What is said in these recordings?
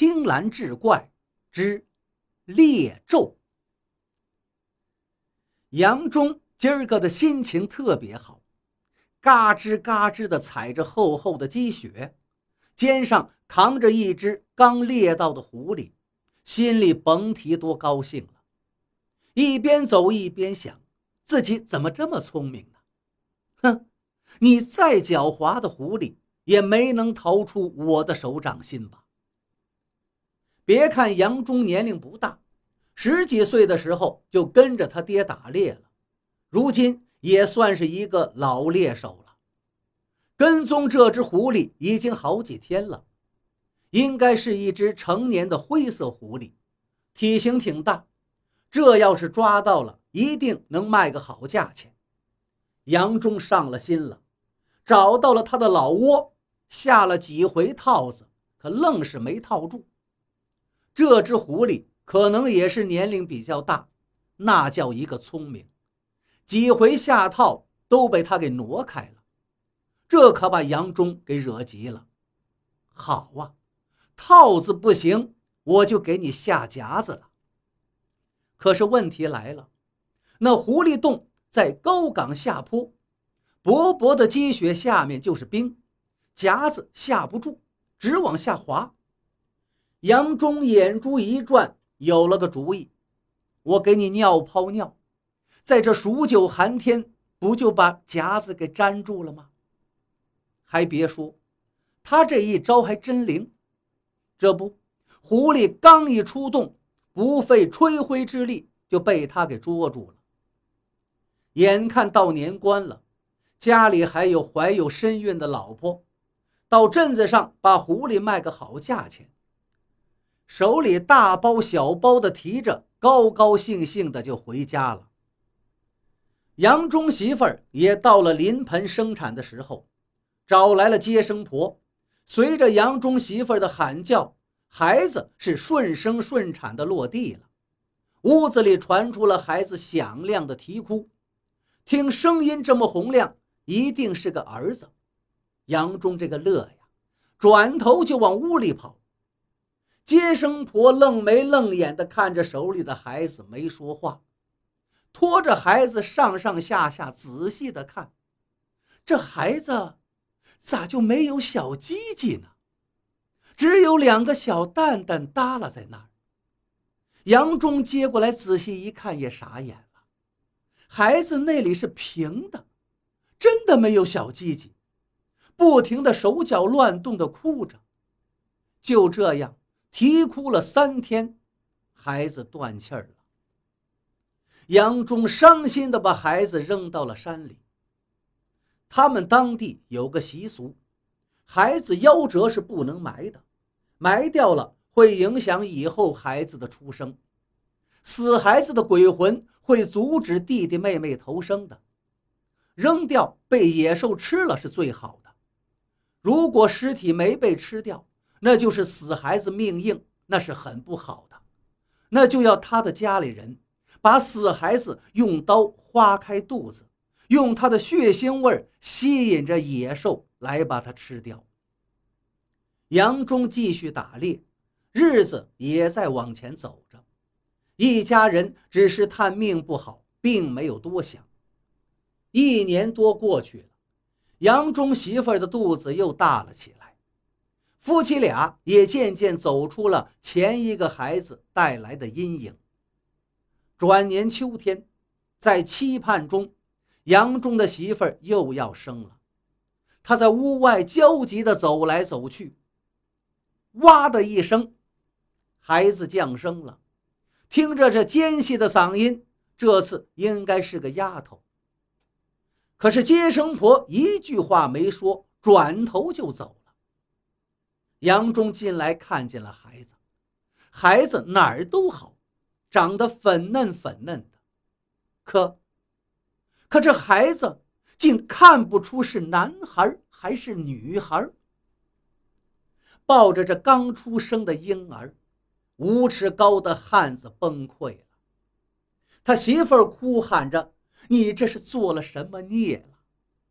青蓝志怪之猎咒。杨忠今儿个的心情特别好，嘎吱嘎吱地踩着厚厚的积雪，肩上扛着一只刚猎到的狐狸，心里甭提多高兴了。一边走一边想，自己怎么这么聪明呢？哼，你再狡猾的狐狸，也没能逃出我的手掌心吧？别看杨忠年龄不大。十几岁的时候就跟着他爹打猎了，如今也算是一个老猎手了。跟踪这只狐狸已经好几天了，应该是一只成年的灰色狐狸，体型挺大。这要是抓到了，一定能卖个好价钱。杨忠上了心了，找到了他的老窝，下了几回套子，可愣是没套住这只狐狸。可能也是年龄比较大，那叫一个聪明，几回下套都被他给挪开了，这可把杨忠给惹急了。好啊，套子不行，我就给你下夹子了。可是问题来了，那狐狸洞在高岗下坡，薄薄的积雪下面就是冰，夹子下不住，直往下滑。杨忠眼珠一转。有了个主意，我给你尿泡尿，在这数九寒天，不就把夹子给粘住了吗？还别说，他这一招还真灵。这不，狐狸刚一出动，不费吹灰之力就被他给捉住了。眼看到年关了，家里还有怀有身孕的老婆，到镇子上把狐狸卖个好价钱。手里大包小包的提着，高高兴兴的就回家了。杨忠媳妇儿也到了临盆生产的时候，找来了接生婆。随着杨忠媳妇儿的喊叫，孩子是顺生顺产的落地了。屋子里传出了孩子响亮的啼哭，听声音这么洪亮，一定是个儿子。杨忠这个乐呀，转头就往屋里跑。接生婆愣眉愣眼地看着手里的孩子，没说话，拖着孩子上上下下仔细地看。这孩子咋就没有小鸡鸡呢？只有两个小蛋蛋耷拉在那儿。杨忠接过来仔细一看，也傻眼了。孩子那里是平的，真的没有小鸡鸡，不停的手脚乱动的哭着。就这样。啼哭了三天，孩子断气儿了。杨忠伤心的把孩子扔到了山里。他们当地有个习俗，孩子夭折是不能埋的，埋掉了会影响以后孩子的出生。死孩子的鬼魂会阻止弟弟妹妹投生的，扔掉被野兽吃了是最好的。如果尸体没被吃掉，那就是死孩子命硬，那是很不好的，那就要他的家里人把死孩子用刀划开肚子，用他的血腥味吸引着野兽来把它吃掉。杨忠继续打猎，日子也在往前走着，一家人只是叹命不好，并没有多想。一年多过去了，杨忠媳妇儿的肚子又大了起来。夫妻俩也渐渐走出了前一个孩子带来的阴影。转年秋天，在期盼中，杨忠的媳妇儿又要生了。他在屋外焦急地走来走去。哇的一声，孩子降生了。听着这尖细的嗓音，这次应该是个丫头。可是接生婆一句话没说，转头就走。杨忠进来，看见了孩子，孩子哪儿都好，长得粉嫩粉嫩的，可，可这孩子竟看不出是男孩还是女孩。抱着这刚出生的婴儿，五尺高的汉子崩溃了，他媳妇儿哭喊着：“你这是做了什么孽了？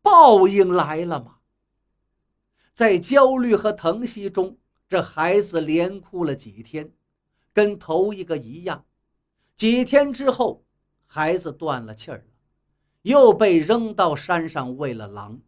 报应来了吗？”在焦虑和疼惜中，这孩子连哭了几天，跟头一个一样。几天之后，孩子断了气儿了，又被扔到山上喂了狼。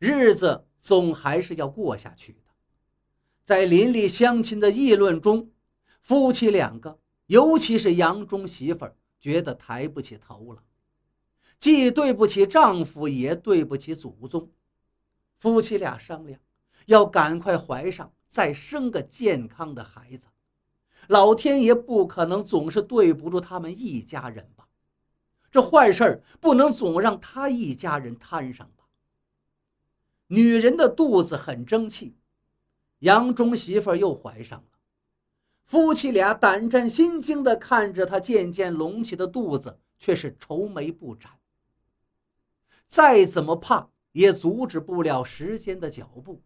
日子总还是要过下去的。在邻里乡亲的议论中，夫妻两个，尤其是杨忠媳妇儿，觉得抬不起头了，既对不起丈夫，也对不起祖宗。夫妻俩商量，要赶快怀上，再生个健康的孩子。老天爷不可能总是对不住他们一家人吧？这坏事儿不能总让他一家人摊上吧？女人的肚子很争气。杨忠媳妇又怀上了，夫妻俩胆战心惊地看着她渐渐隆起的肚子，却是愁眉不展。再怎么怕，也阻止不了时间的脚步。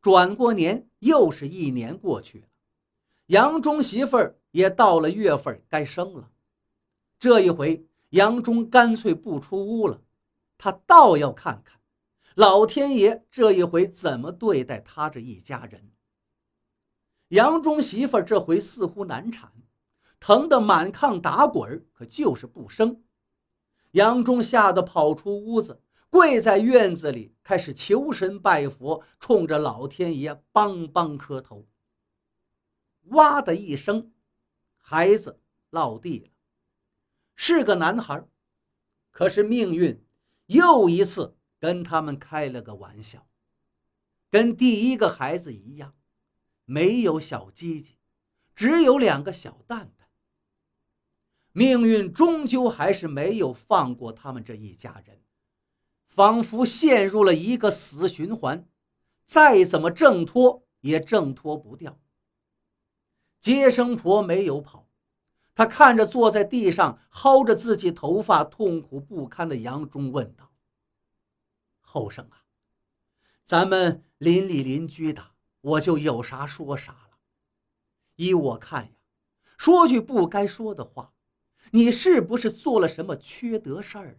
转过年，又是一年过去了，杨忠媳妇儿也到了月份该生了。这一回，杨忠干脆不出屋了，他倒要看看。老天爷这一回怎么对待他这一家人？杨忠媳妇儿这回似乎难产，疼得满炕打滚儿，可就是不生。杨忠吓得跑出屋子，跪在院子里开始求神拜佛，冲着老天爷梆梆磕头。哇的一声，孩子落地了，是个男孩。可是命运又一次。跟他们开了个玩笑，跟第一个孩子一样，没有小鸡鸡，只有两个小蛋蛋。命运终究还是没有放过他们这一家人，仿佛陷入了一个死循环，再怎么挣脱也挣脱不掉。接生婆没有跑，她看着坐在地上薅着自己头发、痛苦不堪的杨忠，问道。后生啊，咱们邻里邻居的，我就有啥说啥了。依我看呀，说句不该说的话，你是不是做了什么缺德事儿了？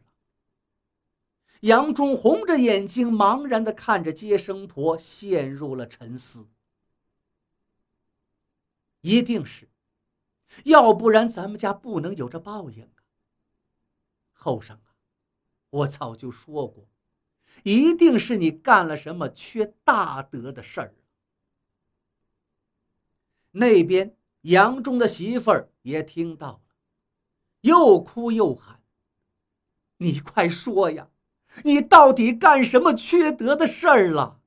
杨忠红着眼睛，茫然地看着接生婆，陷入了沉思。一定是，要不然咱们家不能有这报应啊。后生啊，我早就说过。一定是你干了什么缺大德的事儿。那边杨忠的媳妇儿也听到了，又哭又喊：“你快说呀，你到底干什么缺德的事儿了？”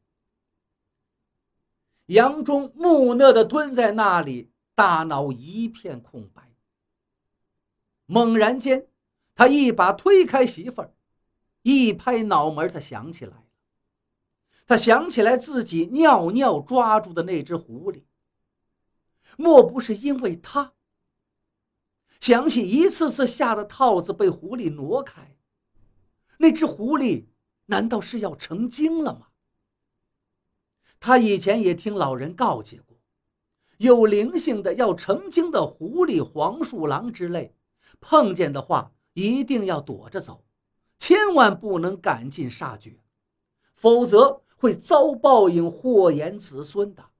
杨忠木讷的蹲在那里，大脑一片空白。猛然间，他一把推开媳妇儿。一拍脑门，他想起来。他想起来自己尿尿抓住的那只狐狸，莫不是因为他？想起一次次下的套子被狐狸挪开，那只狐狸难道是要成精了吗？他以前也听老人告诫过，有灵性的要成精的狐狸、黄鼠狼之类，碰见的话一定要躲着走。千万不能赶尽杀绝，否则会遭报应，祸延子孙的。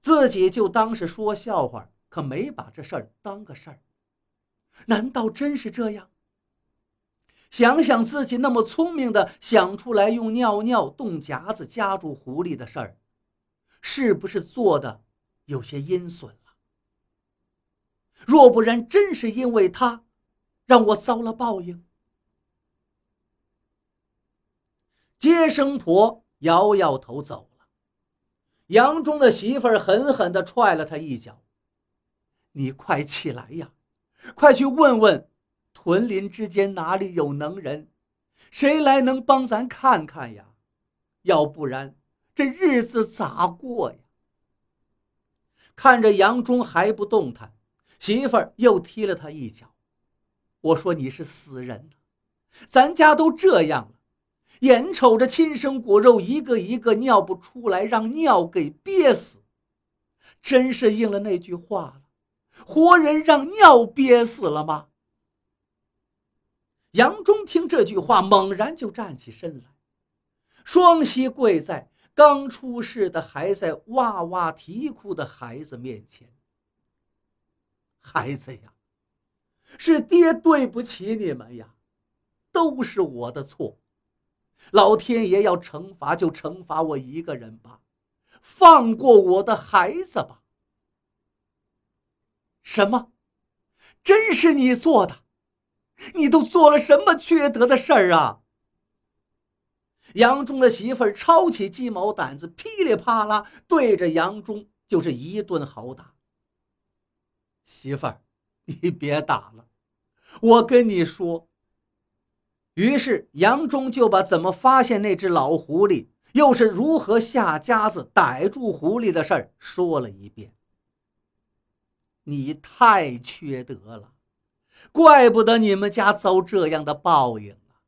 自己就当是说笑话，可没把这事儿当个事儿。难道真是这样？想想自己那么聪明的想出来用尿尿冻夹子夹住狐狸的事儿，是不是做的有些阴损了？若不然，真是因为他，让我遭了报应。接生婆摇摇头走了，杨忠的媳妇儿狠狠地踹了他一脚：“你快起来呀，快去问问屯林之间哪里有能人，谁来能帮咱看看呀？要不然这日子咋过呀？”看着杨忠还不动弹，媳妇儿又踢了他一脚：“我说你是死人咱家都这样了。”眼瞅着亲生骨肉一个一个尿不出来，让尿给憋死，真是应了那句话了：活人让尿憋死了吗？杨忠听这句话，猛然就站起身来，双膝跪在刚出世的还在哇哇啼哭的孩子面前。孩子呀，是爹对不起你们呀，都是我的错。老天爷要惩罚就惩罚我一个人吧，放过我的孩子吧。什么？真是你做的？你都做了什么缺德的事儿啊？杨忠的媳妇儿抄起鸡毛掸子，噼里啪啦对着杨忠就是一顿好打。媳妇儿，你别打了，我跟你说。于是杨忠就把怎么发现那只老狐狸，又是如何下夹子逮住狐狸的事儿说了一遍。你太缺德了，怪不得你们家遭这样的报应啊！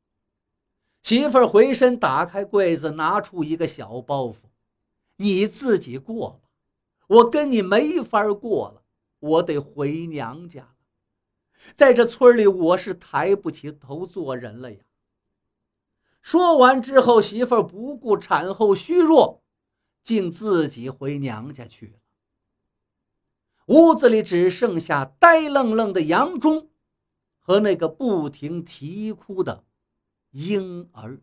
媳妇儿回身打开柜子，拿出一个小包袱，你自己过吧，我跟你没法过了，我得回娘家了。在这村里，我是抬不起头做人了呀。说完之后，媳妇儿不顾产后虚弱，竟自己回娘家去了。屋子里只剩下呆愣愣的杨忠和那个不停啼哭的婴儿。